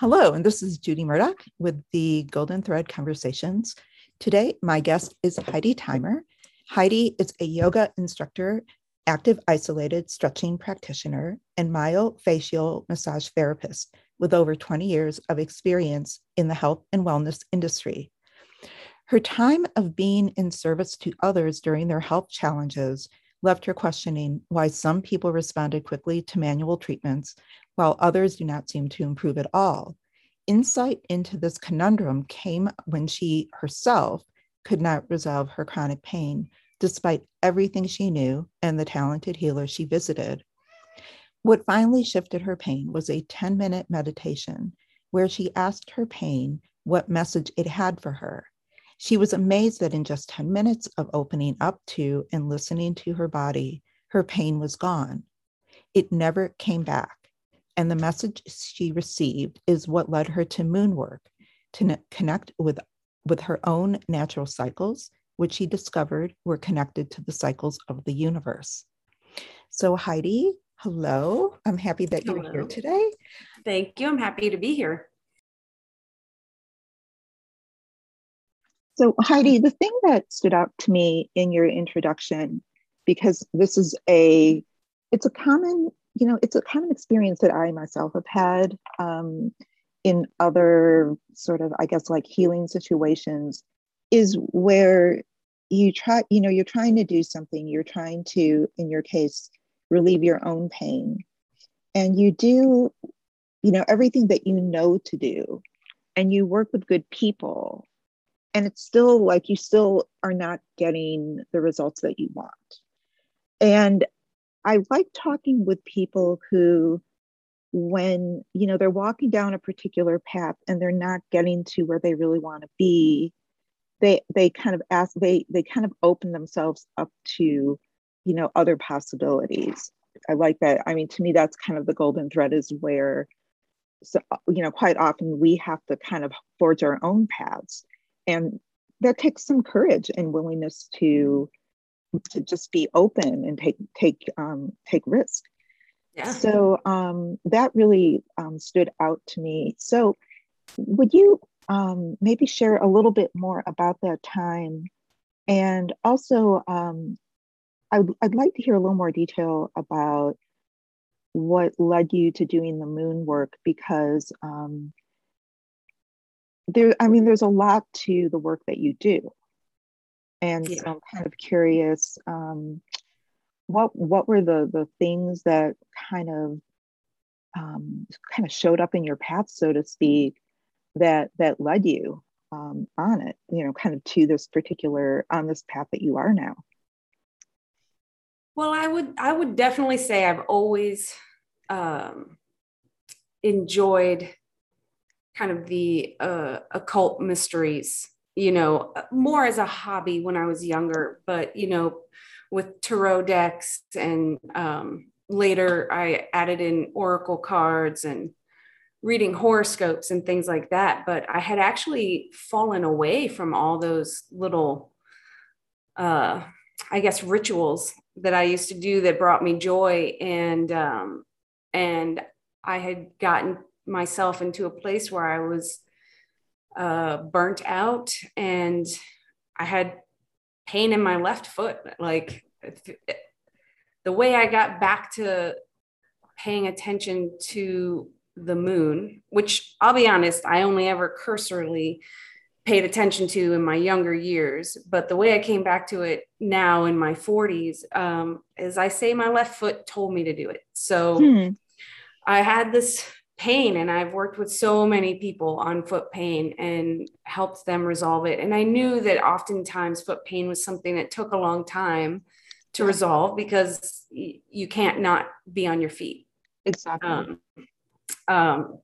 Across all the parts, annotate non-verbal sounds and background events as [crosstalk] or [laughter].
Hello, and this is Judy Murdoch with the Golden Thread Conversations. Today, my guest is Heidi Timer. Heidi is a yoga instructor, active isolated stretching practitioner, and myofascial massage therapist with over 20 years of experience in the health and wellness industry. Her time of being in service to others during their health challenges left her questioning why some people responded quickly to manual treatments while others do not seem to improve at all. Insight into this conundrum came when she herself could not resolve her chronic pain, despite everything she knew and the talented healer she visited. What finally shifted her pain was a 10 minute meditation where she asked her pain what message it had for her. She was amazed that in just 10 minutes of opening up to and listening to her body, her pain was gone. It never came back. And the message she received is what led her to moon work, to connect with, with her own natural cycles, which she discovered were connected to the cycles of the universe. So, Heidi, hello. I'm happy that you're here today. Thank you. I'm happy to be here. So, Heidi, the thing that stood out to me in your introduction, because this is a it's a common you know, it's a common experience that I myself have had um, in other sort of, I guess, like healing situations, is where you try, you know, you're trying to do something, you're trying to, in your case, relieve your own pain. And you do, you know, everything that you know to do, and you work with good people. And it's still like you still are not getting the results that you want. And I like talking with people who, when you know they're walking down a particular path and they're not getting to where they really want to be, they they kind of ask they they kind of open themselves up to, you know, other possibilities. I like that. I mean, to me, that's kind of the golden thread is where, so you know, quite often we have to kind of forge our own paths, and that takes some courage and willingness to to just be open and take take um, take risk. Yeah. So um, that really um, stood out to me. So would you um, maybe share a little bit more about that time, and also um, I'd, I'd like to hear a little more detail about what led you to doing the moon work because um, there i mean there's a lot to the work that you do and yeah. so I'm kind of curious, um, what what were the the things that kind of um, kind of showed up in your path, so to speak, that that led you um, on it, you know, kind of to this particular on this path that you are now. Well, I would I would definitely say I've always um, enjoyed kind of the uh, occult mysteries you know, more as a hobby when I was younger, but, you know, with tarot decks and um, later I added in oracle cards and reading horoscopes and things like that. But I had actually fallen away from all those little, uh, I guess, rituals that I used to do that brought me joy. And, um, and I had gotten myself into a place where I was uh, burnt out and I had pain in my left foot. Like the way I got back to paying attention to the moon, which I'll be honest, I only ever cursorily paid attention to in my younger years. But the way I came back to it now in my 40s um, is I say my left foot told me to do it. So hmm. I had this pain and i've worked with so many people on foot pain and helped them resolve it. And i knew that oftentimes foot pain was something that took a long time to resolve because you can't not be on your feet. Exactly. Um, um,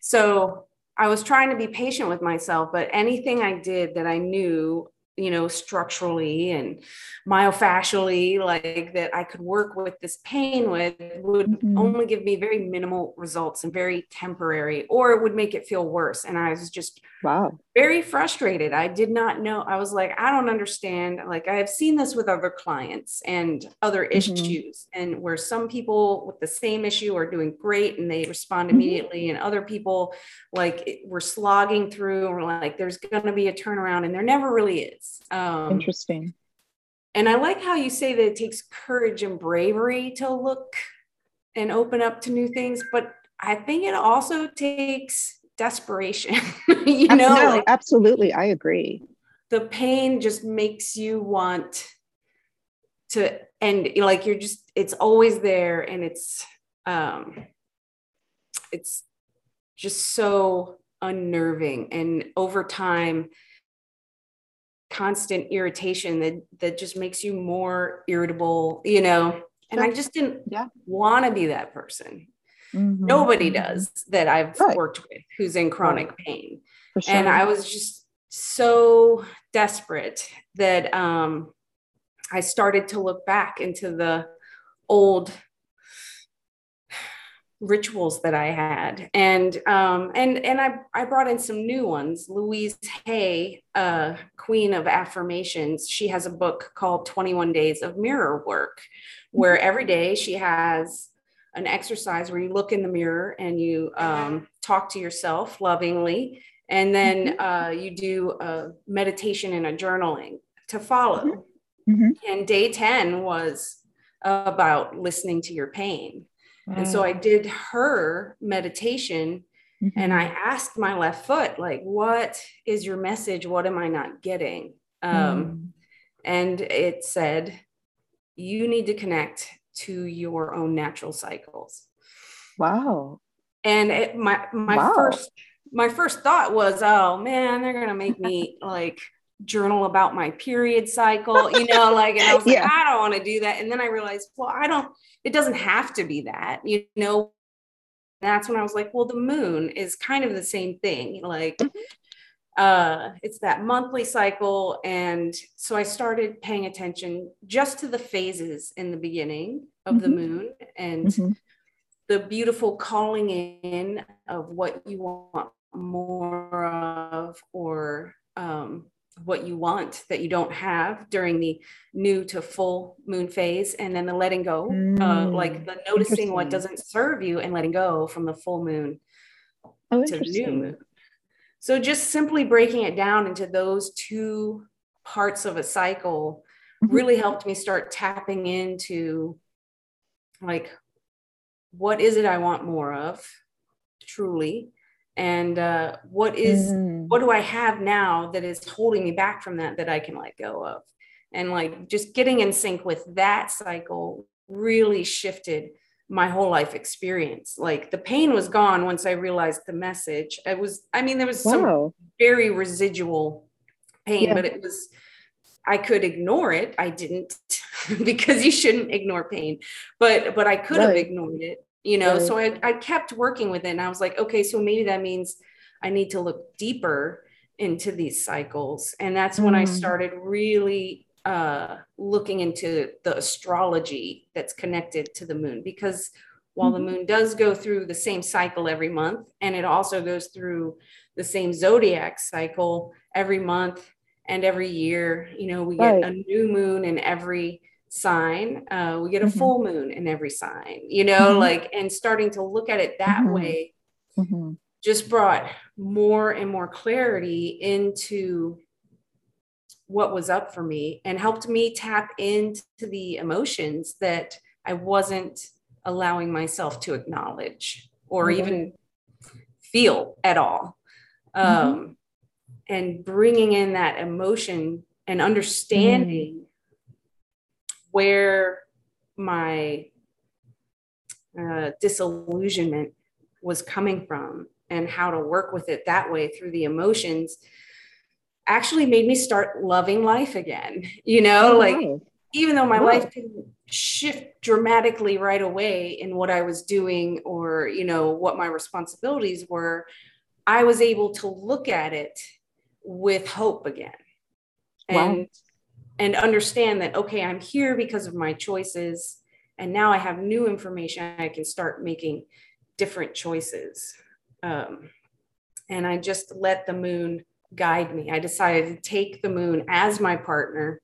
so i was trying to be patient with myself but anything i did that i knew you know, structurally and myofascially, like that I could work with this pain with would mm-hmm. only give me very minimal results and very temporary, or it would make it feel worse. And I was just Wow. Very frustrated. I did not know. I was like, I don't understand. Like, I have seen this with other clients and other mm-hmm. issues, and where some people with the same issue are doing great and they respond mm-hmm. immediately, mm-hmm. and other people like we're slogging through, and we're like there's going to be a turnaround, and there never really is. Um, Interesting. And I like how you say that it takes courage and bravery to look and open up to new things, but I think it also takes desperation. [laughs] you know, no, like, absolutely. I agree. The pain just makes you want to end like you're just it's always there and it's um it's just so unnerving and over time constant irritation that that just makes you more irritable you know and i just didn't yeah. want to be that person Mm-hmm. Nobody does that I've right. worked with who's in chronic right. pain. Sure. And I was just so desperate that um, I started to look back into the old rituals that I had. And um, and and I, I brought in some new ones. Louise Hay, uh, Queen of Affirmations, she has a book called 21 Days of Mirror Work, where mm-hmm. every day she has an exercise where you look in the mirror and you um, talk to yourself lovingly, and then mm-hmm. uh, you do a meditation and a journaling to follow. Mm-hmm. mm-hmm. And day 10 was about listening to your pain. And so I did her meditation mm-hmm. and I asked my left foot, like, what is your message? What am I not getting? Um, mm. And it said, you need to connect to your own natural cycles. Wow. And it, my my wow. first my first thought was, oh man, they're gonna make me [laughs] like journal about my period cycle, you know, like, and I was yeah. like, I don't want to do that. And then I realized, well, I don't, it doesn't have to be that, you know. That's when I was like, well, the moon is kind of the same thing. Like, mm-hmm uh, it's that monthly cycle. And so I started paying attention just to the phases in the beginning of mm-hmm. the moon and mm-hmm. the beautiful calling in of what you want more of or um, what you want that you don't have during the new to full moon phase and then the letting go mm, uh, like the noticing what doesn't serve you and letting go from the full moon oh, to the new moon so just simply breaking it down into those two parts of a cycle mm-hmm. really helped me start tapping into like what is it I want more of truly and uh, what is mm. what do I have now that is holding me back from that that I can let go of and like just getting in sync with that cycle really shifted my whole life experience. Like the pain was gone once I realized the message. It was, I mean, there was wow. some very residual pain, yeah. but it was, I could ignore it. I didn't [laughs] because you shouldn't ignore pain, but, but I could right. have ignored it, you know? Right. So I, I kept working with it and I was like, okay, so maybe that means I need to look deeper into these cycles. And that's mm. when I mm. started really uh, looking into the astrology that's connected to the moon because while the mm-hmm. moon does go through the same cycle every month and it also goes through the same zodiac cycle every month and every year you know we get right. a new moon in every sign uh, we get a mm-hmm. full moon in every sign you know mm-hmm. like and starting to look at it that mm-hmm. way mm-hmm. just brought more and more clarity into what was up for me and helped me tap into the emotions that I wasn't allowing myself to acknowledge or mm-hmm. even feel at all. Mm-hmm. Um, and bringing in that emotion and understanding mm-hmm. where my uh, disillusionment was coming from and how to work with it that way through the emotions actually made me start loving life again. You know, oh, like even though my life didn't shift dramatically right away in what I was doing or, you know, what my responsibilities were, I was able to look at it with hope again. And wow. and understand that okay, I'm here because of my choices and now I have new information I can start making different choices. Um, and I just let the moon guide me. I decided to take the moon as my partner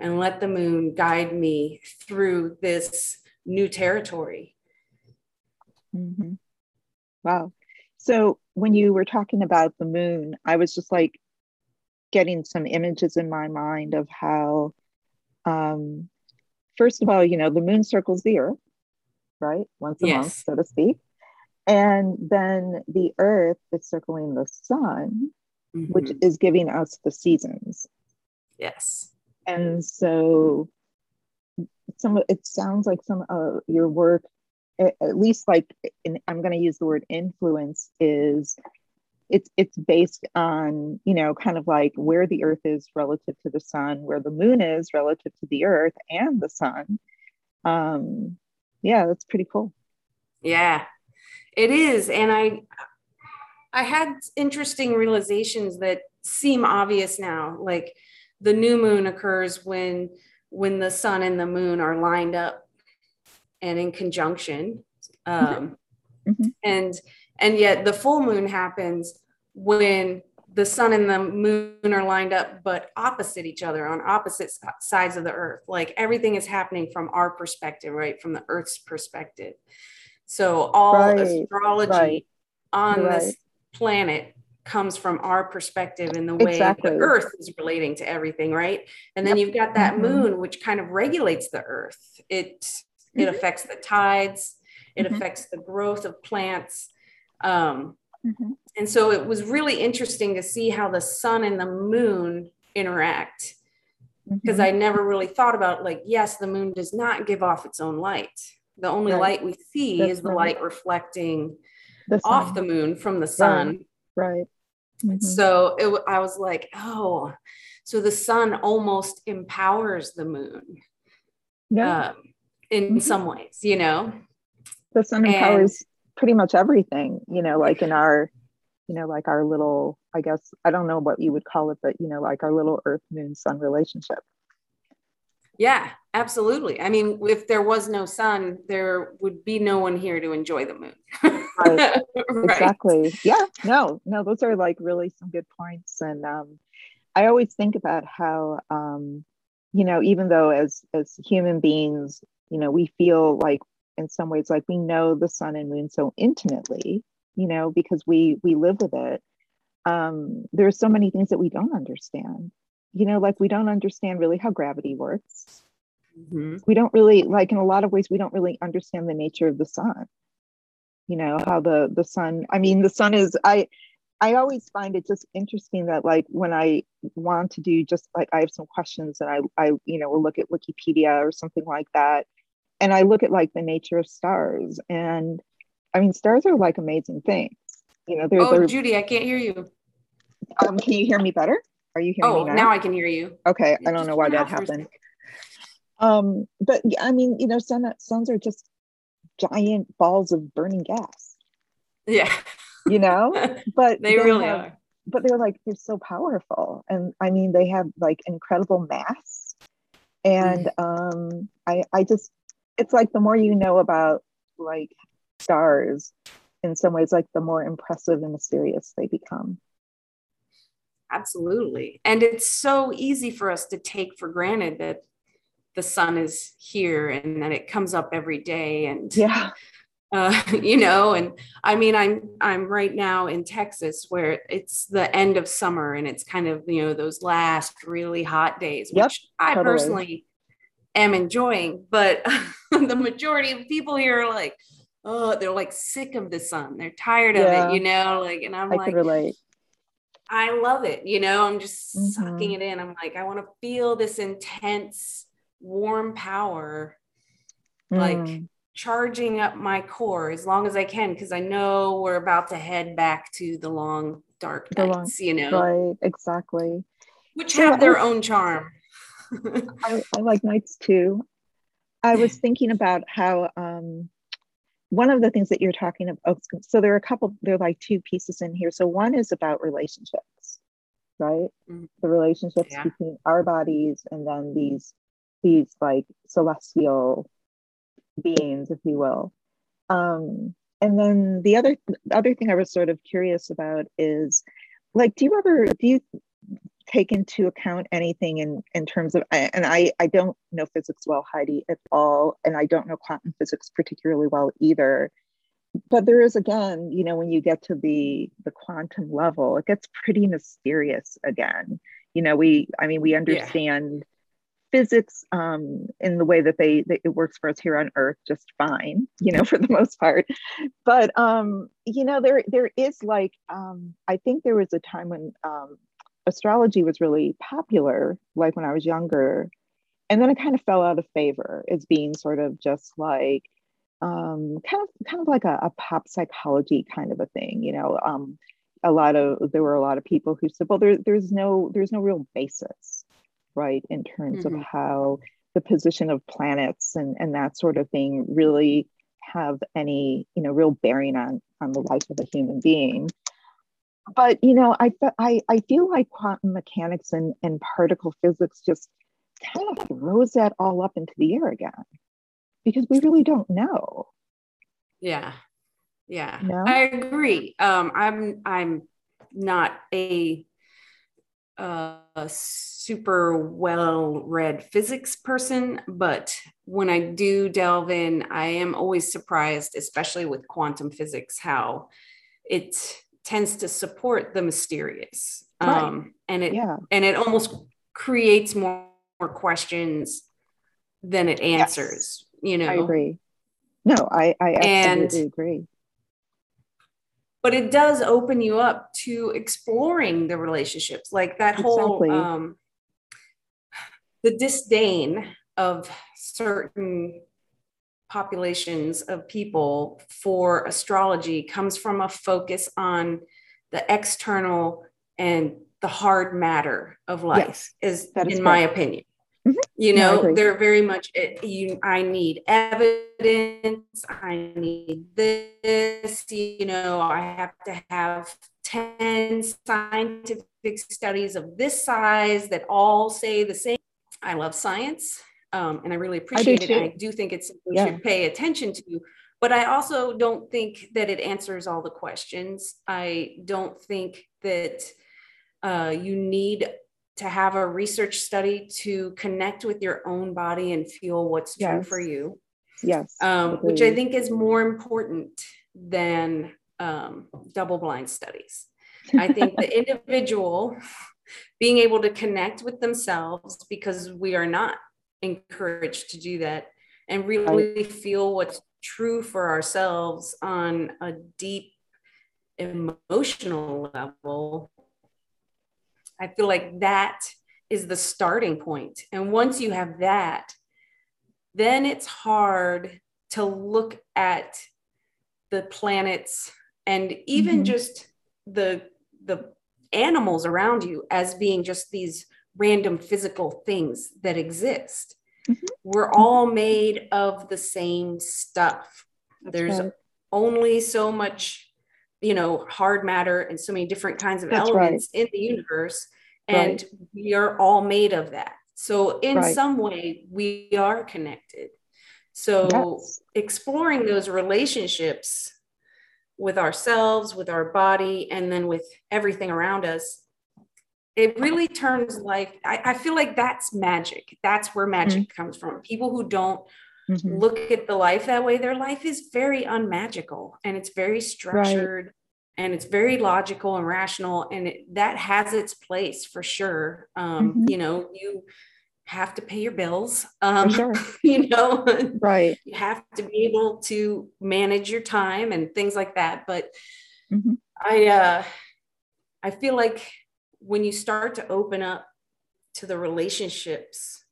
and let the moon guide me through this new territory. Mm-hmm. Wow. So when you were talking about the moon, I was just like getting some images in my mind of how, um, first of all, you know, the moon circles the earth, right? Once a yes. month, so to speak. And then the earth is circling the sun, mm-hmm. which is giving us the seasons. Yes. And so some it sounds like some of your work at least like in, i'm going to use the word influence is it's it's based on you know kind of like where the earth is relative to the sun where the moon is relative to the earth and the sun um yeah that's pretty cool yeah it is and i i had interesting realizations that seem obvious now like the new moon occurs when when the sun and the moon are lined up and in conjunction um, mm-hmm. and and yet the full moon happens when the sun and the moon are lined up but opposite each other on opposite sides of the earth like everything is happening from our perspective right from the earth's perspective so all right. astrology right. on right. this planet comes from our perspective and the way exactly. the earth is relating to everything right and then yep. you've got that mm-hmm. moon which kind of regulates the earth it mm-hmm. it affects the tides it mm-hmm. affects the growth of plants um, mm-hmm. and so it was really interesting to see how the sun and the moon interact because mm-hmm. i never really thought about like yes the moon does not give off its own light the only right. light we see That's is the right. light reflecting the off the moon from the sun. right. Mm-hmm. so it, i was like oh so the sun almost empowers the moon yeah. um, in mm-hmm. some ways you know? The sun empowers and, pretty much everything you know like in our you know like our little i guess i don't know what you would call it but you know like our little earth moon sun relationship yeah absolutely i mean if there was no sun there would be no one here to enjoy the moon right. [laughs] right. exactly yeah no no those are like really some good points and um i always think about how um you know even though as as human beings you know we feel like in some ways like we know the sun and moon so intimately you know because we we live with it um there are so many things that we don't understand you know like we don't understand really how gravity works. Mm-hmm. we don't really like in a lot of ways we don't really understand the nature of the sun. You know how the the sun i mean the sun is i i always find it just interesting that like when i want to do just like i have some questions and i i you know will look at wikipedia or something like that and i look at like the nature of stars and i mean stars are like amazing things. You know they're, oh they're, judy i can't hear you. Um can you hear me better are you hearing oh, me now? now I can hear you. Okay, I don't know why that happened. Um, but I mean, you know, sun, suns are just giant balls of burning gas. Yeah. You know, [laughs] but they, they really have, are. But they're like they're so powerful, and I mean, they have like incredible mass. And mm. um, I I just it's like the more you know about like stars, in some ways, like the more impressive and mysterious they become. Absolutely. And it's so easy for us to take for granted that the sun is here and that it comes up every day and yeah uh, [laughs] you know and i mean i'm i'm right now in texas where it's the end of summer and it's kind of you know those last really hot days yep, which i totally. personally am enjoying but [laughs] the majority of people here are like oh they're like sick of the sun they're tired of it you know like and i'm I like relate I love it. You know, I'm just mm-hmm. sucking it in. I'm like, I want to feel this intense, warm power, mm. like charging up my core as long as I can, because I know we're about to head back to the long, dark the nights, long, you know. Right, exactly. Which so have their I, own charm. I, I like nights too. I [laughs] was thinking about how um, one of the things that you're talking about oh, so there are a couple there are like two pieces in here so one is about relationships right mm-hmm. the relationships yeah. between our bodies and then these these like celestial beings if you will um and then the other the other thing I was sort of curious about is like, do you ever do you take into account anything in in terms of and I I don't know physics well, Heidi, at all, and I don't know quantum physics particularly well either. But there is again, you know, when you get to the the quantum level, it gets pretty mysterious again. You know, we I mean we understand yeah physics um, in the way that they that it works for us here on Earth just fine, you know, [laughs] for the most part. But um, you know, there there is like um, I think there was a time when um, astrology was really popular, like when I was younger, and then it kind of fell out of favor as being sort of just like um, kind of kind of like a, a, pop psychology kind of a thing, you know. Um, a lot of there were a lot of people who said, well, there, there's no there's no real basis right in terms mm-hmm. of how the position of planets and, and that sort of thing really have any you know real bearing on on the life of a human being but you know i i, I feel like quantum mechanics and, and particle physics just kind of throws that all up into the air again because we really don't know. Yeah. Yeah. No? i agree. Um i'm i'm not a a super well read physics person, but when I do delve in, I am always surprised, especially with quantum physics, how it tends to support the mysterious. Right. Um, and it yeah. and it almost creates more, more questions than it answers. Yes. You know, I agree. No, I, I absolutely and, agree but it does open you up to exploring the relationships like that whole um, the disdain of certain populations of people for astrology comes from a focus on the external and the hard matter of life yes, is in my opinion Mm-hmm. You know, no, they're very much it, you. I need evidence. I need this. You know, I have to have ten scientific studies of this size that all say the same. I love science, um, and I really appreciate I it. And I do think it's something yeah. we should pay attention to. But I also don't think that it answers all the questions. I don't think that uh, you need to have a research study to connect with your own body and feel what's yes. true for you. Yes. Um, which I think is more important than um, double blind studies. I think the [laughs] individual being able to connect with themselves because we are not encouraged to do that and really feel what's true for ourselves on a deep emotional level I feel like that is the starting point. And once you have that, then it's hard to look at the planets and even mm-hmm. just the the animals around you as being just these random physical things that exist. Mm-hmm. We're all made of the same stuff. That's There's right. only so much you know hard matter and so many different kinds of That's elements right. in the universe and right. we are all made of that so in some way we are connected so yes. exploring those relationships with ourselves with our body and then with everything around us it really turns life i, I feel like that's magic that's where magic mm-hmm. comes from people who don't mm-hmm. look at the life that way their life is very unmagical and it's very structured right. and it's very logical and rational and it, that has its place for sure um, mm-hmm. you know you have to pay your bills um, sure. [laughs] you know right you have to be able to manage your time and things like that but mm-hmm. i uh i feel like when you start to open up to the relationships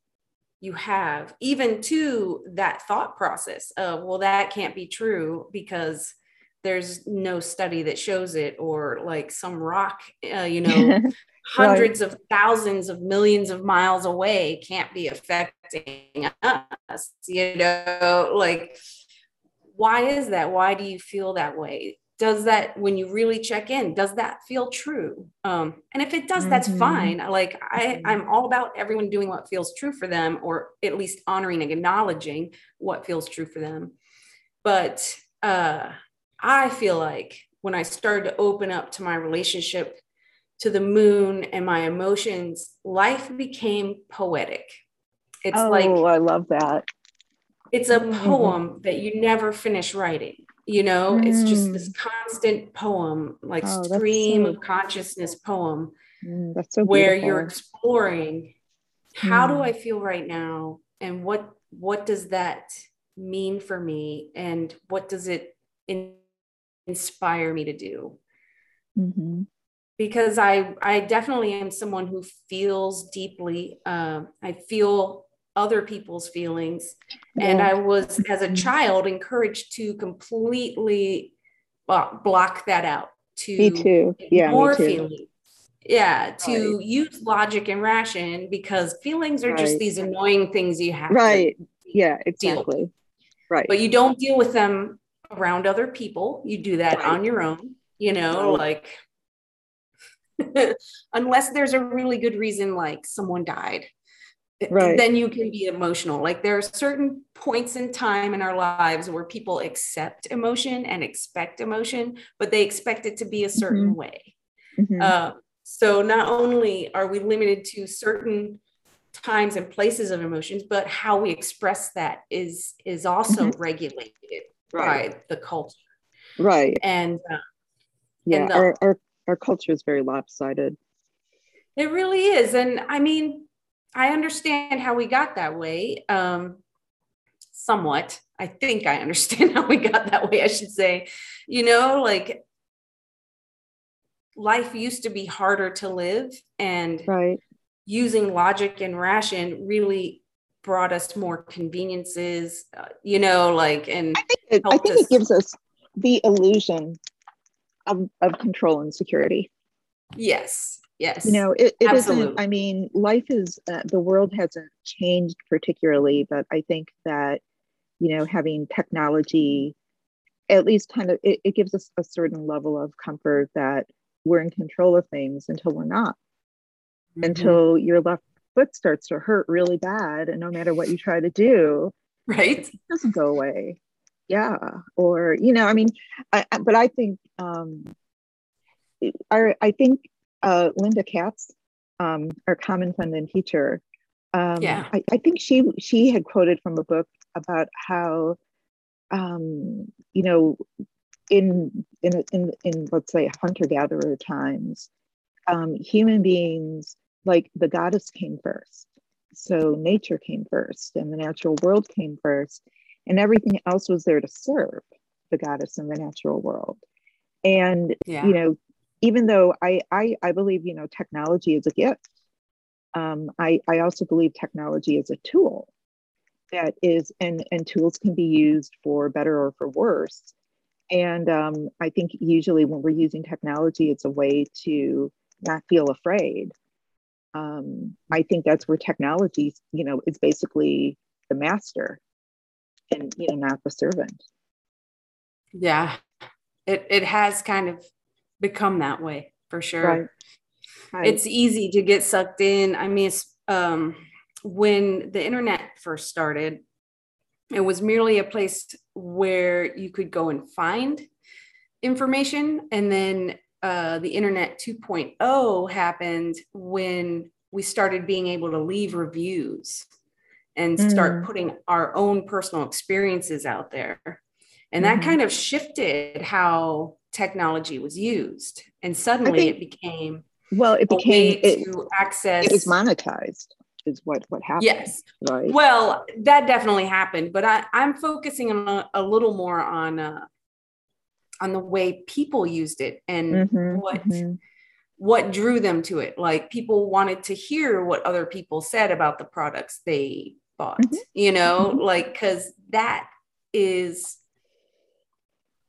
you have, even to that thought process of, well, that can't be true because there's no study that shows it, or like some rock, uh, you know, [laughs] hundreds right. of thousands of millions of miles away can't be affecting us, you know, like, why is that? Why do you feel that way? Does that when you really check in does that feel true um, and if it does that's mm-hmm. fine like i i'm all about everyone doing what feels true for them or at least honoring and acknowledging what feels true for them but uh, I feel like when I started to open up to my relationship to the moon and my emotions, life became poetic. It's oh, like, I love that. It's a mm-hmm. poem that you never finish writing. You know, mm. it's just this mm. constant poem, like oh, stream of consciousness poem, mm, that's so where you're exploring how mm. do I feel right now, and what what does that mean for me, and what does it in, inspire me to do? Mm-hmm because I I definitely am someone who feels deeply. Uh, I feel other people's feelings, yeah. and I was as a mm-hmm. child encouraged to completely block that out. To me too. Yeah, more feelings. Yeah, to right. use logic and ration because feelings are right. just these annoying things you have. Right. yeah. Exactly. Right. But you don't deal with them around other people. You do that right. on your own. You know, like [laughs] unless there's a really good reason, like someone died. Right. Then you can be emotional. Like there are certain points in time in our lives where people accept emotion and expect emotion, but they expect it to be a certain mm-hmm. way. Mm-hmm. Uh, so not only are we limited to certain times and places of emotions, but how we express that is is also mm-hmm. regulated right. by the culture. Right. And uh, yeah, and the, our, our our culture is very lopsided. It really is. And I mean, I understand how we got that way. Um, somewhat. I think I understand [laughs] how we got that way, I should say. You know, like life used to be harder to live and right. using logic and ration really brought us more conveniences, uh, you know, like, and I think, it, I think us- it gives us the illusion of, of control and security. Yes. Yes. You know, it, it isn't, I mean, life is, uh, the world hasn't changed particularly, but I think that, you know, having technology at least kind of, it, it gives us a certain level of comfort that we're in control of things until we're not, mm-hmm. until your left foot starts to hurt really bad. And no matter what you try to do, right, it doesn't go away yeah or you know i mean I, but i think um i, I think uh, linda katz um, our common fund and teacher um, yeah. I, I think she she had quoted from a book about how um, you know in in in, in let's say hunter gatherer times um, human beings like the goddess came first so nature came first and the natural world came first and everything else was there to serve the goddess and the natural world and yeah. you know even though I, I i believe you know technology is a gift um, I, I also believe technology is a tool that is and and tools can be used for better or for worse. And um, i think usually when we're using technology it's a way to not feel afraid. Um, i think that's where technology you know is basically the master and you know not the servant. Yeah. It it has kind of become that way for sure right. Right. it's easy to get sucked in i mean um, when the internet first started it was merely a place where you could go and find information and then uh, the internet 2.0 happened when we started being able to leave reviews and start mm. putting our own personal experiences out there. And that mm-hmm. kind of shifted how technology was used. And suddenly think, it became well, it became it, to access it was monetized is what what happened. Yes. Right. Well, that definitely happened, but I, I'm focusing on a, a little more on uh, on the way people used it and mm-hmm, what mm-hmm. what drew them to it. Like people wanted to hear what other people said about the products they bought, mm-hmm. you know, mm-hmm. like, because that is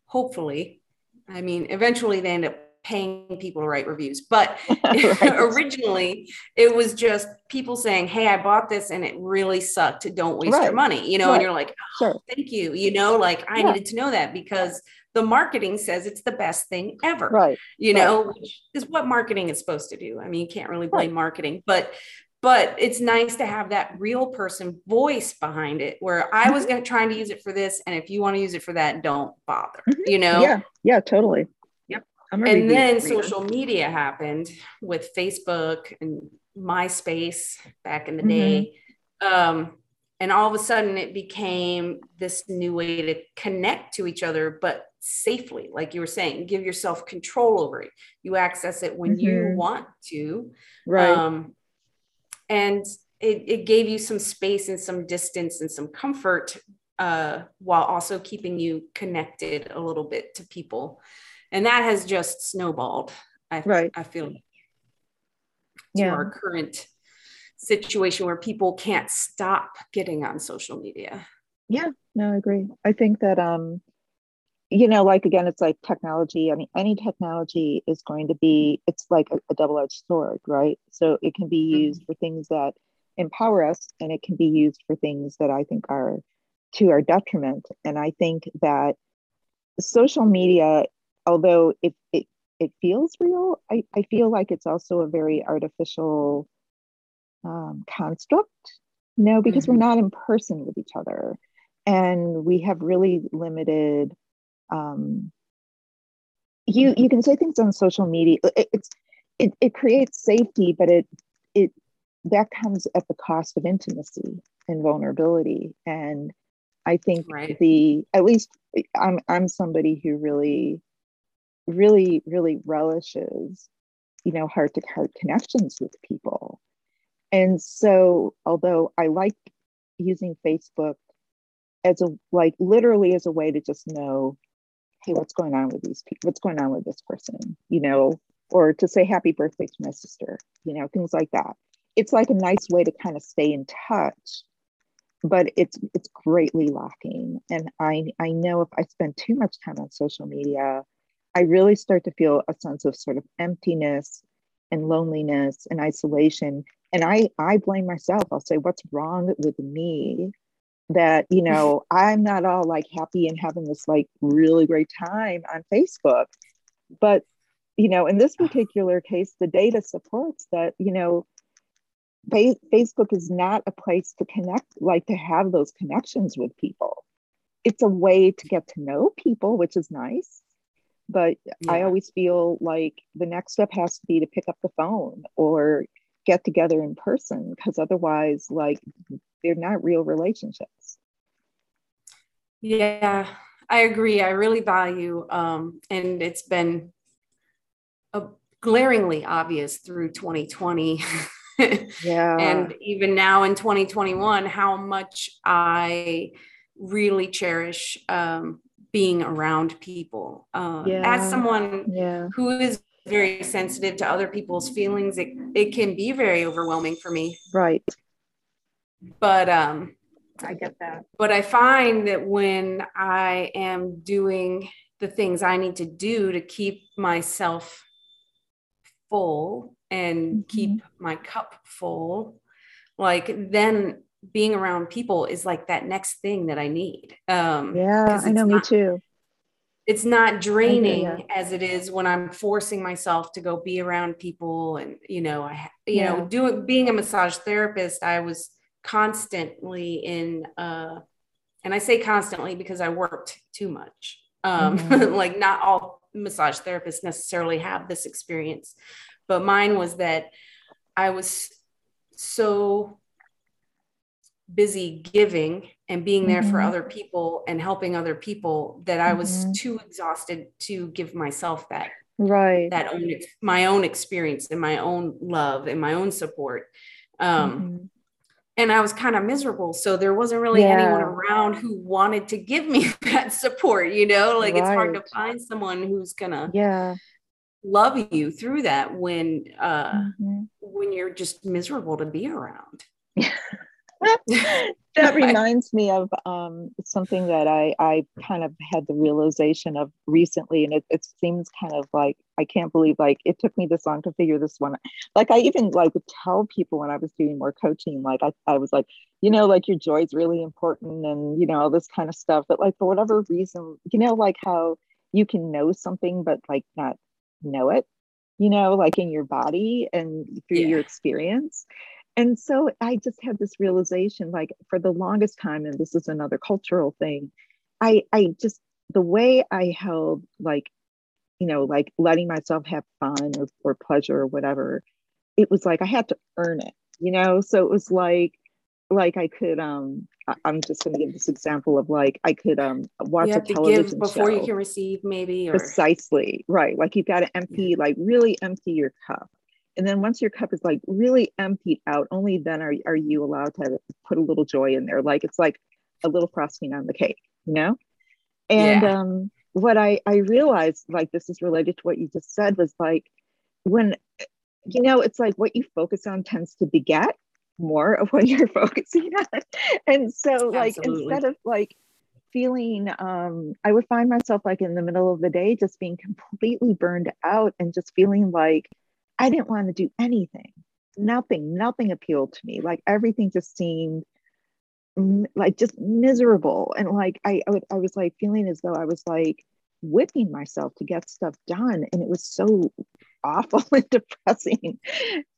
hopefully, I mean, eventually they end up paying people to write reviews. But [laughs] [laughs] originally, it was just people saying, Hey, I bought this and it really sucked. Don't waste right. your money, you know, right. and you're like, oh, sure. Thank you. You know, like I yeah. needed to know that because the marketing says it's the best thing ever. Right. You know, which is what marketing is supposed to do. I mean, you can't really blame marketing, but but it's nice to have that real person voice behind it where I was going to trying to use it for this. And if you want to use it for that, don't bother, mm-hmm. you know? Yeah. Yeah, totally. Yep. and then social media happened with Facebook and MySpace back in the mm-hmm. day. Um, and all of a sudden it became this new way to connect to each other, but safely, like you were saying, give yourself control over it. You access it when you mm-hmm. want to. Right. Um, and it, it gave you some space and some distance and some comfort uh, while also keeping you connected a little bit to people and that has just snowballed i, right. I feel to yeah. our current situation where people can't stop getting on social media yeah no i agree i think that um you know like again it's like technology i mean any technology is going to be it's like a, a double-edged sword right so it can be mm-hmm. used mm-hmm. for things that empower us and it can be used for things that i think are to our detriment and i think that social media although it it, it feels real I, I feel like it's also a very artificial um, construct you know because mm-hmm. we're not in person with each other and we have really limited um, you you can say things on social media. It, it's it, it creates safety but it it that comes at the cost of intimacy and vulnerability. And i think right. the at least i'm i'm somebody who really really really relishes you know heart to heart connections with people. And so although i like using facebook as a like literally as a way to just know hey, what's going on with these people? What's going on with this person? You know, or to say happy birthday to my sister, you know, things like that. It's like a nice way to kind of stay in touch, but it's it's greatly lacking. And I I know if I spend too much time on social media, I really start to feel a sense of sort of emptiness and loneliness and isolation. And I I blame myself. I'll say, what's wrong with me that you know i'm not all like happy and having this like really great time on facebook. But you know in this ah. particular case the data supports that you know facebook is not a place to connect like to have those connections with people. It's a way to get to know people which is nice. But yeah. i always feel like the next step has to be to pick up the phone or get together in person because otherwise like they're not real relationships. Yeah i agree. I really value um, and it's been a glaringly obvious through 2020 [laughs] yeah. And even now in 2021 how much i really cherish um, being around people. Uh, yeah. as someone yeah. who is very sensitive to other people's feelings it, it can be very overwhelming for me. Right but um i get that but i find that when i am doing the things i need to do to keep myself full and mm-hmm. keep my cup full like then being around people is like that next thing that i need um yeah i know not, me too it's not draining as it is when I'm forcing myself to go be around people and you know I you yeah. know doing being a massage therapist I was constantly in uh and I say constantly because I worked too much um mm-hmm. [laughs] like not all massage therapists necessarily have this experience but mine was that I was so busy giving and being there mm-hmm. for other people and helping other people that I was mm-hmm. too exhausted to give myself that right that own my own experience and my own love and my own support um mm-hmm. And I was kind of miserable so there wasn't really yeah. anyone around who wanted to give me [laughs] that support you know like right. it's hard to find someone who's gonna yeah love you through that when uh mm-hmm. when you're just miserable to be around [laughs] [laughs] that [laughs] reminds me of um, something that I, I kind of had the realization of recently, and it, it seems kind of like I can't believe like it took me this long to figure this one. Like I even like would tell people when I was doing more coaching, like I, I was like, you know, like your joy is really important, and you know all this kind of stuff. But like for whatever reason, you know, like how you can know something but like not know it, you know, like in your body and through yeah. your experience and so I just had this realization like for the longest time, and this is another cultural thing, I, I just, the way I held like, you know, like letting myself have fun or, or pleasure or whatever, it was like I had to earn it, you know? So it was like, like I could, um, I'm just going to give this example of like I could um watch you a television give before show. you can receive, maybe. Or Precisely right. Like you've got to empty, like really empty your cup and then once your cup is like really emptied out only then are, are you allowed to put a little joy in there like it's like a little frosting on the cake you know and Yeah. um what i i realized like this is related to what you just said was like when you know it's like what you focus on tends to beget more of what [laughs] you're focusing on and so like Absolutely. instead of like feeling um i would find myself like in the middle of the day just being completely burned out and just feeling like i didn't want to do anything. Nothing nothing appealed to me. Like everything just seemed like just miserable. And like I, I, would, I was like feeling as though i was like whipping myself to get stuff done. And it was so awful [laughs] and depressing.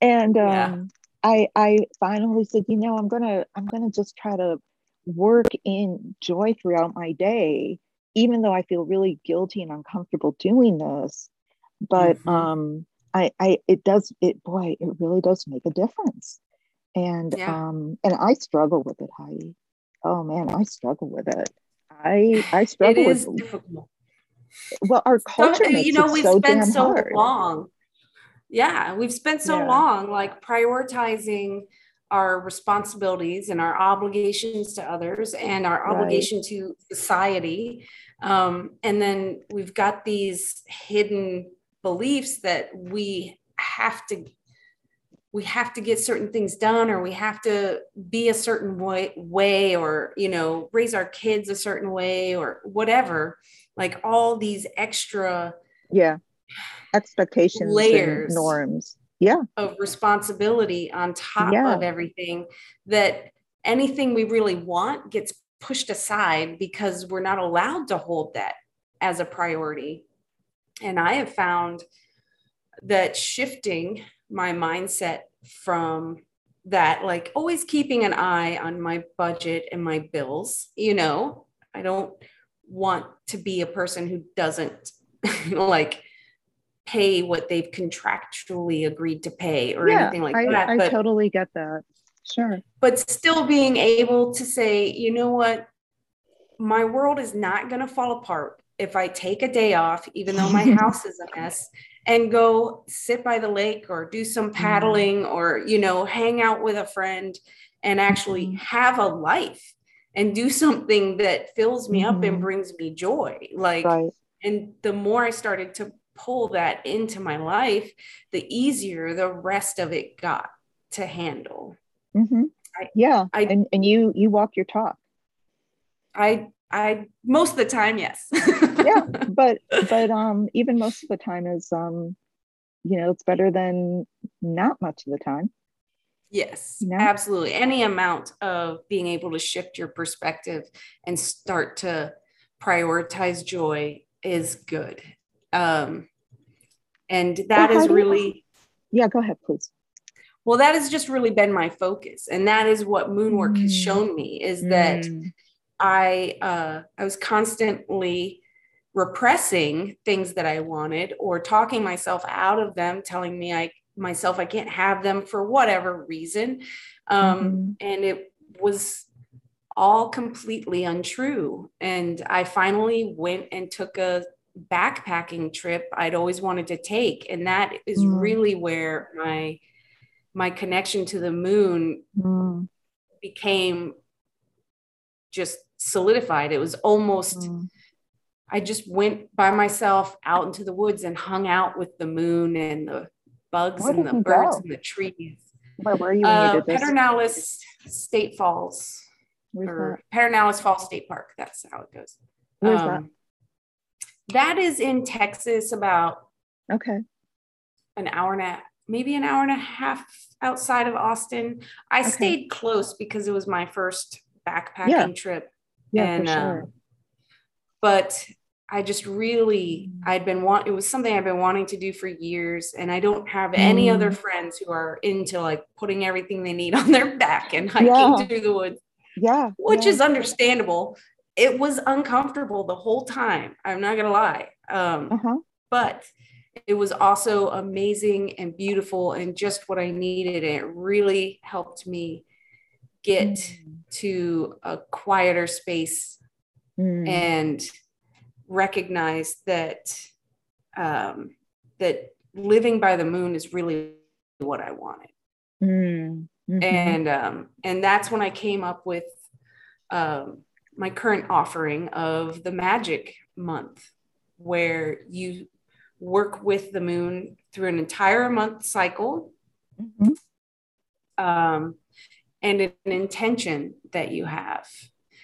And um Yeah. i i finally said you know i'm gonna i'm gonna just try to work in joy throughout my day even though i feel really guilty and uncomfortable doing this. But Mhm. um i i it does it boy it really does make a difference and Yeah. um and i struggle with it heidi oh man i struggle with it i i struggle is with difficult. well our culture you know, we've so spent so hard long. Yeah, we've spent so Yeah. long like prioritizing our responsibilities and our obligations to others and our Right. obligation to society. Um, and then we've got these hidden beliefs that we have to we have to get certain things done or we have to be a certain way, way or you know raise our kids a certain way or whatever like all these extra yeah expectations Layers. and norms yeah of responsibility on top Yeah. of everything that anything we really want gets pushed aside because we're not allowed to hold that as a priority. And I have found that shifting my mindset from that, like always keeping an eye on my budget and my bills, you know, I don't want to be a person who doesn't [laughs] like pay what they've contractually agreed to pay or yeah anything like I, that. I but totally get that sure but still being able to say, you know what, my world is not going to fall apart if I take a day off, even though my [laughs] house is a mess, and go sit by the lake or do some paddling or, you know, hang out with a friend and actually Mhm. have a life and do something that fills me up and Mhm. brings me joy. Like, right and the more I started to pull that into my life, the easier the rest of it got to handle. hmm I- yeah I- and and you you walk your talk I I most of the time, yes. [laughs] yeah but but um even most of the time is um you know it's better than not much of the time yes, You know? absolutely. Any amount of being able to shift your perspective and start to prioritize joy is good. Um, and that how is do you- really yeah go ahead please well, that has just really been my focus, and that is what Moonwork has Mm. shown me is that Mm, I uh, I was constantly repressing things that I wanted or talking myself out of them, telling me I myself I can't have them for whatever reason, um, Mhm. and it was all completely untrue. And I finally went and took a backpacking trip I'd always wanted to take, and that is Mm. really where my my connection to the moon mm, became just solidified. It was almost, mm. I just went by myself out into the woods and hung out with the moon and the bugs Where and the birds go? and the trees. where were you when Uh, you did this Pedernales State Falls where's or Pedernales Falls State Park. That's how it goes. where's Um, that is in Texas, about okay an hour and a maybe an hour and a half outside of Austin. I Okay. stayed close because it was my first backpacking Yeah. trip. Yeah and for sure um, but I just really, mm. I'd been want, it was something I've been wanting to do for years. And I don't have any mm. other friends who are into like putting everything they need [laughs] on their back and hiking yeah. through the woods. Yeah. Which yeah. is understandable. It was uncomfortable the whole time. I'm not going to lie. Um, uh-huh. But it was also amazing and beautiful and just what I needed. And it really helped me get mm. to a quieter space mm. and recognize that um, that living by the moon is really what I wanted. Mm. Mm-hmm. And um, and that's when I came up with um, my current offering of the magic month, where you work with the moon through an entire month cycle. Mm-hmm. Um, and an intention that you have.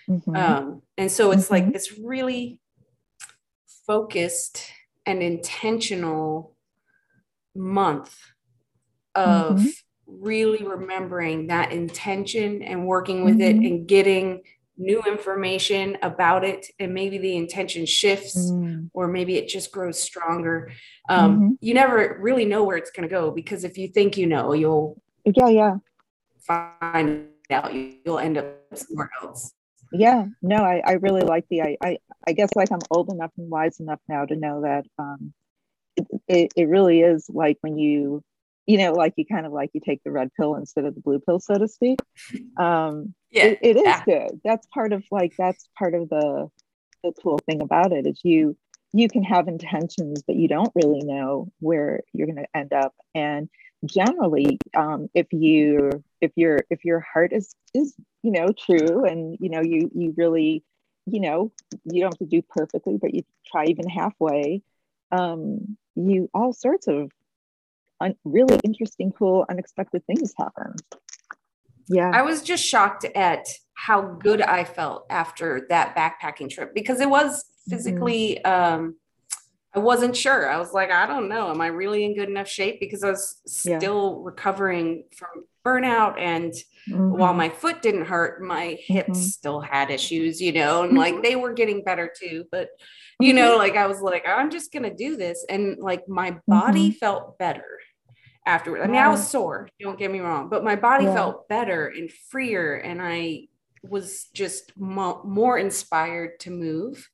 Mm-hmm. Um, and so it's mm-hmm. like this really focused and intentional month of mm-hmm. really remembering that intention and working with it mm-hmm. and getting new information about it and maybe the intention shifts mm. or maybe it just grows stronger um, mm-hmm. you never really know where it's going to go because if you think you know you'll yeah yeah find out you'll end up somewhere else. Yeah no i, I really like the I, I, I guess like i'm old enough and wise enough now to know that um it, it, it really is like when you you know like you kind of like you take the red pill instead of the blue pill so to speak. Um yeah it, it is yeah. good. That's part of like that's part of the the cool thing about it is you you can have intentions but you don't really know where you're going to end up. And generally um, if you if your if your heart is is you know true and you know you you really you know you don't have to do perfectly but you try even halfway um, you all sorts of un- really interesting cool unexpected things happen yeah i was just shocked at how good i felt after that backpacking trip because it was mm-hmm. physically mm-hmm. um, I wasn't sure. I was like, I don't know. Am I really in good enough shape? Because I was still yeah. recovering from burnout. And mm-hmm. while my foot didn't hurt, my hips mm-hmm. still had issues, you know, and like mm-hmm. they were getting better too. But, you know, mm-hmm. like I was like, I'm just going to do this. And like my body mm-hmm. felt better afterwards. I mean, I was sore, don't get me wrong, but my body yeah. felt better and freer. And I was just mo- more inspired to move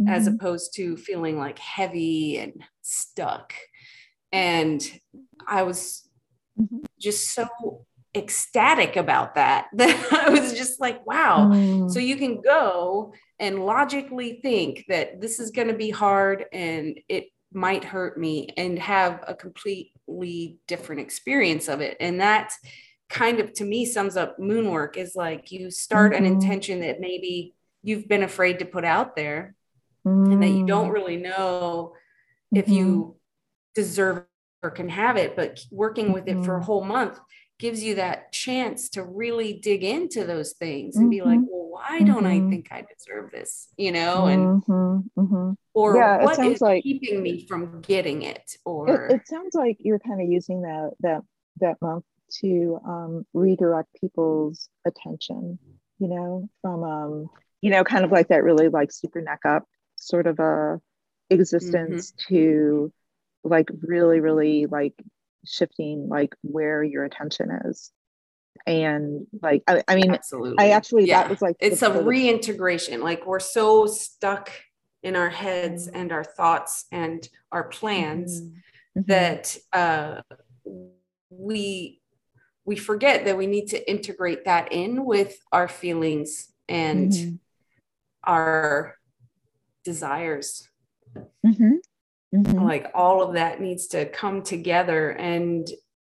mm-hmm. as opposed to feeling like heavy and stuck. And I was mm-hmm. just so ecstatic about that [laughs] that I was just like, wow. Mm. So you can go and logically think that this is going to be hard and it might hurt me and have a completely different experience of it. And that kind of to me sums up moon work is like you start mm-hmm. an intention that maybe you've been afraid to put out there mm. and that you don't mm. really know mm-hmm. if you mm-hmm. deserve or can have it but working with mm-hmm. it for a mm-hmm. whole month gives you that chance to really dig into those things and be like mm-hmm. well why don't i think i deserve this you know and or yeah, what is like, keeping me from getting it or it, it sounds like you're kind of using that that that month to um, redirect people's attention you know from um you know kind of like that really like super neck up sort of a existence mm-hmm. to like really really like shifting like where your attention is and like i, I mean Absolutely. i actually yeah. that was like it's a reintegration like we're so stuck in our heads mm-hmm. and our thoughts and our plans mm-hmm. mm-hmm. that uh we we forget that we need to integrate that in with our feelings and mm-hmm. our desires. Mm-hmm. Mm-hmm. Like all of that needs to come together. And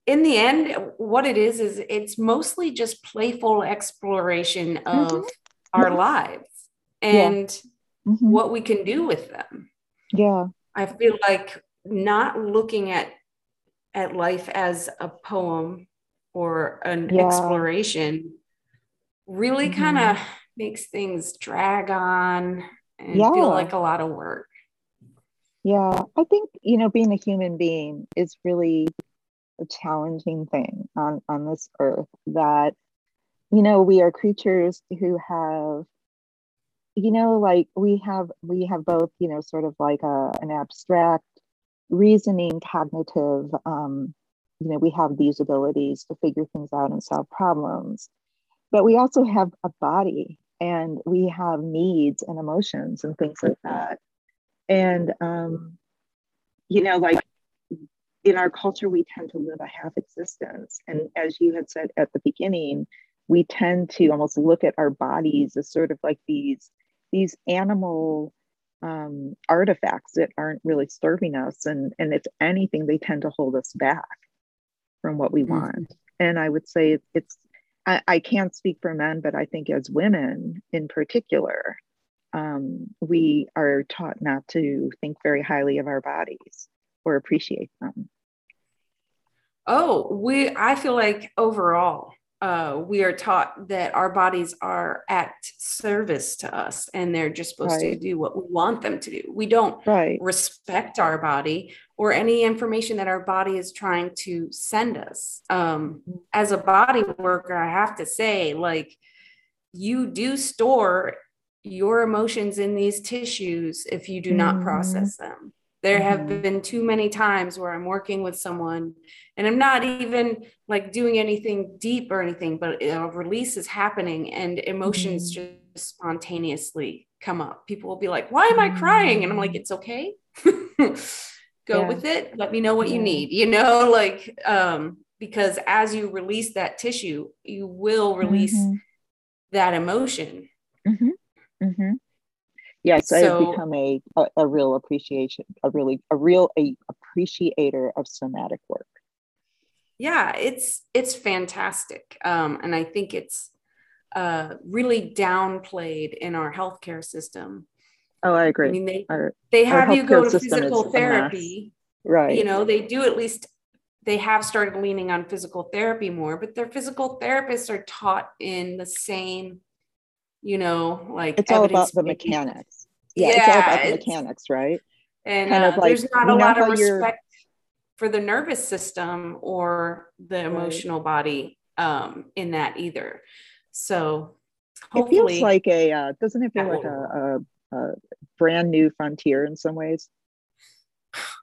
in the end, what it is, is it's mostly just playful exploration of mm-hmm. our lives and yeah. Mm-hmm. what we can do with them. Yeah. I feel like not looking at at life as a poem or an yeah. exploration really mm-hmm. kind of makes things drag on and yeah. feel like a lot of work. Yeah, I think, you know, being a human being is really a challenging thing on, on this earth that, you know, we are creatures who have you know, like we have we have both, you know, sort of like a, an abstract reasoning, cognitive. Um, you know, we have these abilities to figure things out and solve problems, but we also have a body and we have needs and emotions and things like that. And um, you know, like in our culture, we tend to live a half existence. And as you had said at the beginning, we tend to almost look at our bodies as sort of like these these animal um, artifacts that aren't really serving us and and if anything they tend to hold us back from what we mm-hmm. want and i would say it's I, I, can't speak for men but i think as women in particular um, we are taught not to think very highly of our bodies or appreciate them oh we i feel like overall uh, we are taught that our bodies are at service to us and they're just supposed right. to do what we want them to do. We don't right. respect our body or any information that our body is trying to send us. Um, as a body worker, I have to say, like, you do store your emotions in these tissues if you do mm-hmm. not process them. There have mm-hmm. been too many times where I'm working with someone and I'm not even like doing anything deep or anything, but a release is happening and emotions mm-hmm. just spontaneously come up. People will be like, Why am I crying? And I'm like. It's okay. [laughs] Go yeah. with it. Let me know what yeah. you need, you know, [laughs] like, um, because as you release that tissue, you will release mm-hmm. that emotion. Mm-hmm. Mm-hmm. Yes, so, I've become a, a, a real appreciation, a really a real a appreciator of somatic work. Yeah, it's it's fantastic, um, and I think it's uh, really downplayed in our healthcare system. Oh, I agree. I mean, they our, they have you go to physical therapy, right? You know, they do at least they have started leaning on physical therapy more, but their physical therapists are taught in the same you know, like it's all about the mechanics. Yeah, yeah, it's all about the mechanics, right? And kind uh, of like, there's not a lot of respect for the nervous system or the right. emotional body um, in that either. So it feels like a uh, doesn't it feel like a, a, brand new frontier in some ways?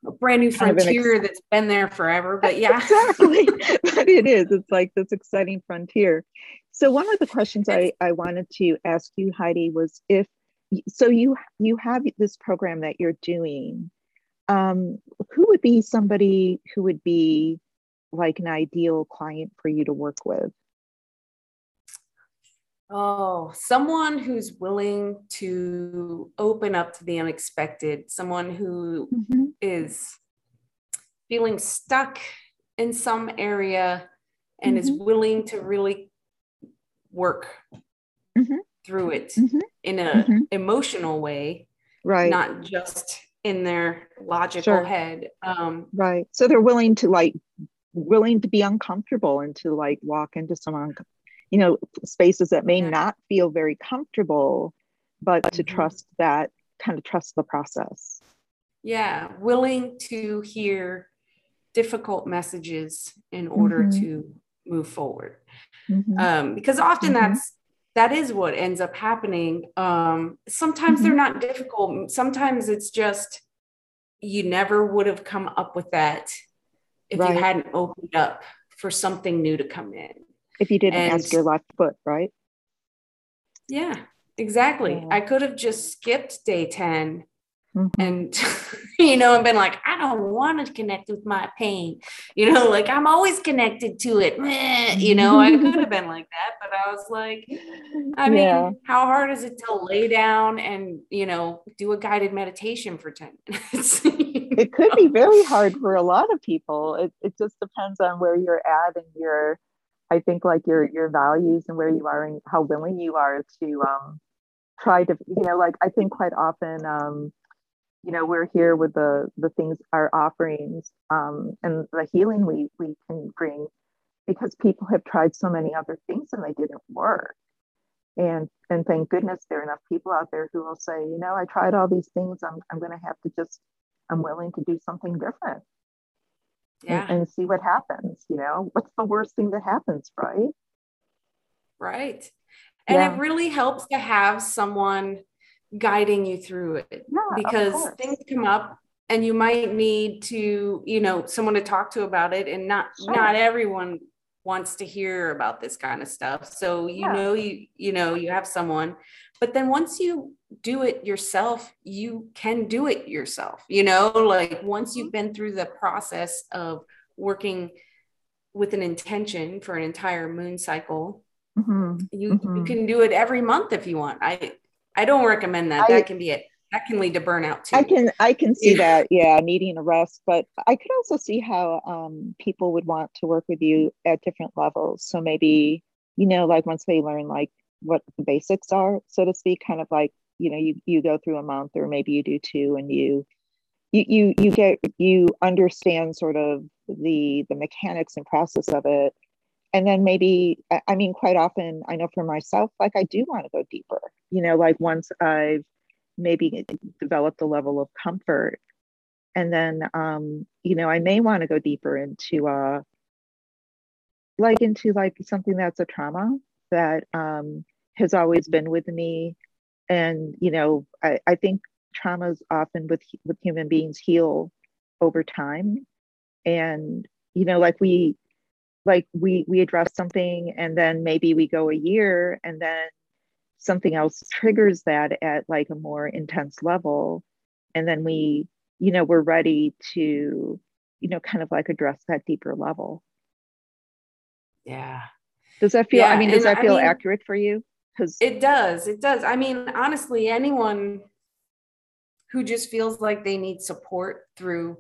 A brand new frontier ex- that's been there forever, but [laughs] yeah, exactly. but it is. It's like this exciting frontier. So one of the questions I, I wanted to ask you, Heidi, was if so you you have this program that you're doing. Um, who would be somebody who would be like an ideal client for you to work with? Oh, someone who's willing to open up to the unexpected, someone who mm-hmm. is feeling stuck in some area and mm-hmm. is willing to really work mm-hmm. through it mm-hmm. in an mm-hmm. emotional way right not just in their logical sure. head um, right so they're willing to like willing to be uncomfortable and to like walk into some un- you know spaces that may yeah. not feel very comfortable but to mm-hmm. trust that kind of trust the process yeah willing to hear difficult messages in order mm-hmm. to move forward mm-hmm. um, because often mm-hmm. that's that is what ends up happening um, sometimes mm-hmm. they're not difficult sometimes it's just you never would have come up with that if right. you hadn't opened up for something new to come in if you didn't and, ask your left foot right yeah exactly yeah. i could have just skipped day 10 Mm-hmm. and [laughs] you know and been like i don't want to connect with my pain you know like i'm always connected to it you know i could have been like that but i was like i mean yeah. how hard is it to lay down and you know do a guided meditation for 10 minutes [laughs] it could be very hard for a lot of people it, it just depends on where you're at and your i think like your your values and where you are and how willing you are to um try to you know like i think quite often um you know we're here with the the things our offerings um, and the healing we we can bring because people have tried so many other things and they didn't work. And and thank goodness there are enough people out there who will say you know i tried all these things. I'm, I'm going to have to just i'm willing to do something different yeah. and, and see what happens you know what's the worst thing that happens right right and yeah. it really helps to have someone guiding you through it yeah, because things come up and you might need to you know someone to talk to about it and not sure. not everyone wants to hear about this kind of stuff so you yeah. know you you know you have someone but then once you do it yourself you can do it yourself you know? Like once you've been through the process of working with an intention for an entire moon cycle mm-hmm. you mm-hmm. you can do it every month if you want. I i don't recommend that. I, that can be it that can lead to burnout too. I can i can see [laughs] that. Yeah needing a rest. But i could also see how um, people would want to work with you at different levels. So maybe you know like once they learn like what the basics are so to speak kind of like you know you you go through a month or maybe you do two and you you you you get you understand sort of the the mechanics and process of it. And then maybe i mean quite often i know for myself like i do want to go deeper you know like once i've maybe developed a level of comfort. And then um you know i may want to go deeper into uh like into like something that's a trauma that um has always been with me. And you know i, I think traumas often with with human beings heal over time. And you know like we like we we address something and then maybe we go a year and then something else triggers that at like a more intense level. And then we you know we're ready to you know kind of like address that deeper level. Yeah. Does that feel yeah, i mean does that feel I mean, accurate for you because it does it does i mean honestly anyone who just feels like they need support through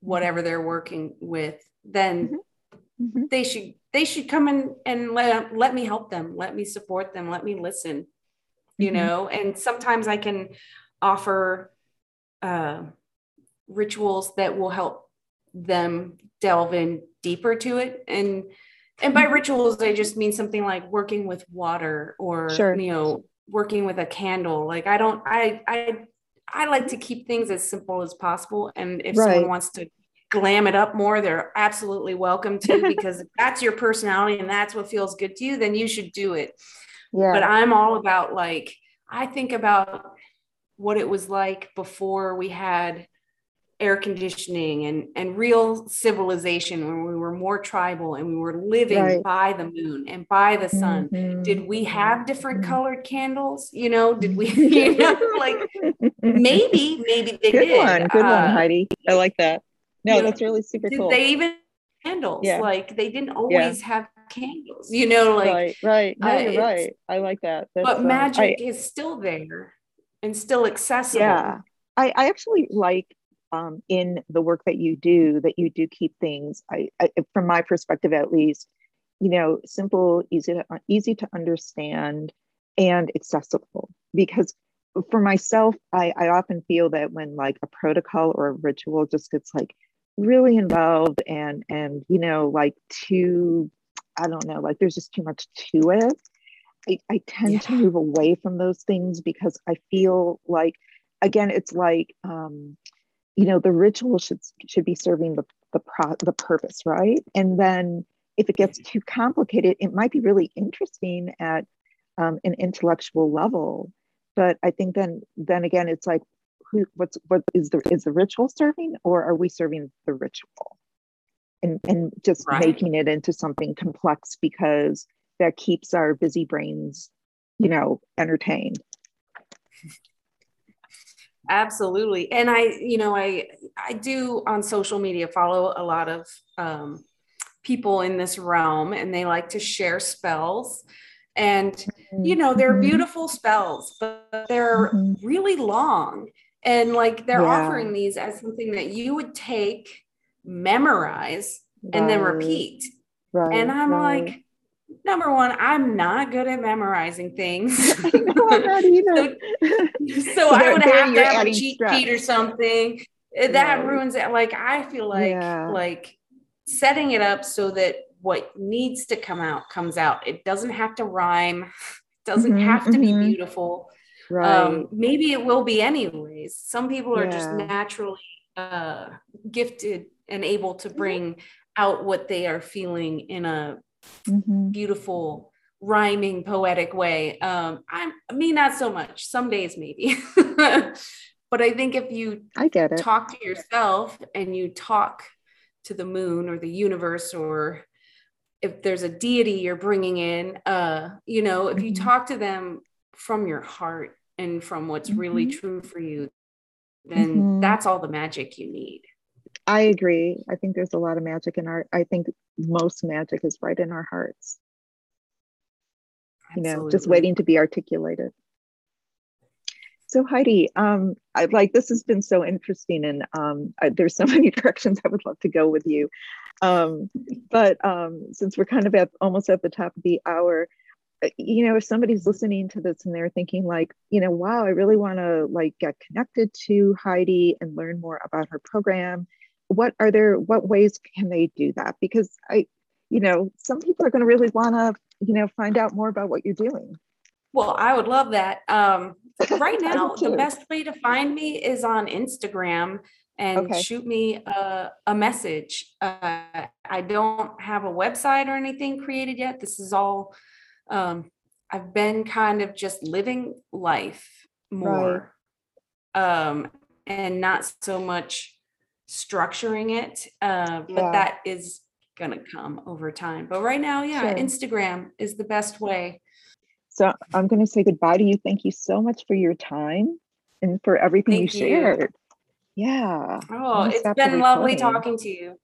whatever they're working with then mm-hmm. Mm-hmm. they should they should come in and let, let me help them let me support them let me listen you mm-hmm. know and sometimes i can offer uh, rituals that will help them delve in deeper to it and and by mm-hmm. rituals i just mean something like working with water or sure. you know working with a candle like i don't i i i like to keep things as simple as possible and if right. someone wants to glam it up more they're absolutely welcome to [laughs] because if that's your personality and that's what feels good to you then you should do it yeah. but i'm all about like i think about what it was like before we had air conditioning and and real civilization when we were more tribal and we were living right. by the moon and by the sun. Mm-hmm. did we have different mm-hmm. colored candles? You know did we [laughs] [laughs] you know like maybe maybe they good did one good uh, one heidi. I like that. No that's know, really super did cool. they even candles? Yeah. like they didn't always yeah. have candles you know like right right. No, uh, you're right. I like that. That's, but um, magic I, is still there and still accessible. Yeah. I, I actually like um, in the work that you do that you do keep things I, I, from my perspective at least you know simple easy to easy to understand and accessible because for myself I, I often feel that when like a protocol or a ritual just gets like really involved and and you know like too i don't know like there's just too much to it i, I tend yeah. to move away from those things because i feel like again it's like um you know the ritual should should be serving the the pro, the purpose right? And then if it gets too complicated it might be really interesting at um, an intellectual level. But i think then then again it's like who what's what is the is the ritual serving or are we serving the ritual? And and just right. making it into something complex because that keeps our busy brains you know entertained absolutely and i you know i i do on social media follow a lot of um, people in this realm and they like to share spells and you know they're mm-hmm. beautiful spells but they're mm-hmm. really long and like they're yeah. offering these as something that you would take memorize right. and then repeat right. and i'm right. like number one, I'm not good at memorizing things. [laughs] no, I'm not either. so, so I would have to have a cheat stress. sheet or something. Eh, that ruins it. Like I feel like yeah. like setting it up so that what needs to come out comes out. It doesn't have to rhyme. [laughs] Doesn't mm-hmm, have to mm-hmm. be beautiful. Right. Um, maybe it will be anyways. Some people are yeah. just naturally uh, gifted and able to bring out what they are feeling in a mm-hmm. beautiful rhyming poetic way um i'm me not so much some days maybe [laughs] but i think if you i get it talk to yourself and you talk to the moon or the universe or if there's a deity you're bringing in uh you know if you mm-hmm. talk to them from your heart and from what's mm-hmm. really true for you then mm-hmm. that's all the magic you need i agree i think there's a lot of magic in art i think most magic is right in our hearts Absolutely. you know just waiting to be articulated so Heidi, um, I like this has been so interesting, and um, I, there's so [laughs] many directions I would love to go with you. Um, but um, since we're kind of at almost at the top of the hour, uh, you know, if somebody's listening to this and they're thinking like, you know, wow, I really want to like get connected to Heidi and learn more about her program, what are there? What ways can they do that? Because I, you know, some people are going to really want to, you know, find out more about what you're doing. Well, I would love that. Um, [laughs] right now, the best way to find me is on Instagram and okay. shoot me a, a message. Uh, I don't have a website or anything created yet. This is all, um, I've been kind of just living life more right. um, and not so much structuring it. Uh, but yeah. that is going to come over time. But right now, yeah, sure. Instagram is the best way. So I'm going to say goodbye to you. Thank you so much for your time and for everything Thank you shared. Yeah. Oh, it's been lovely talking to you.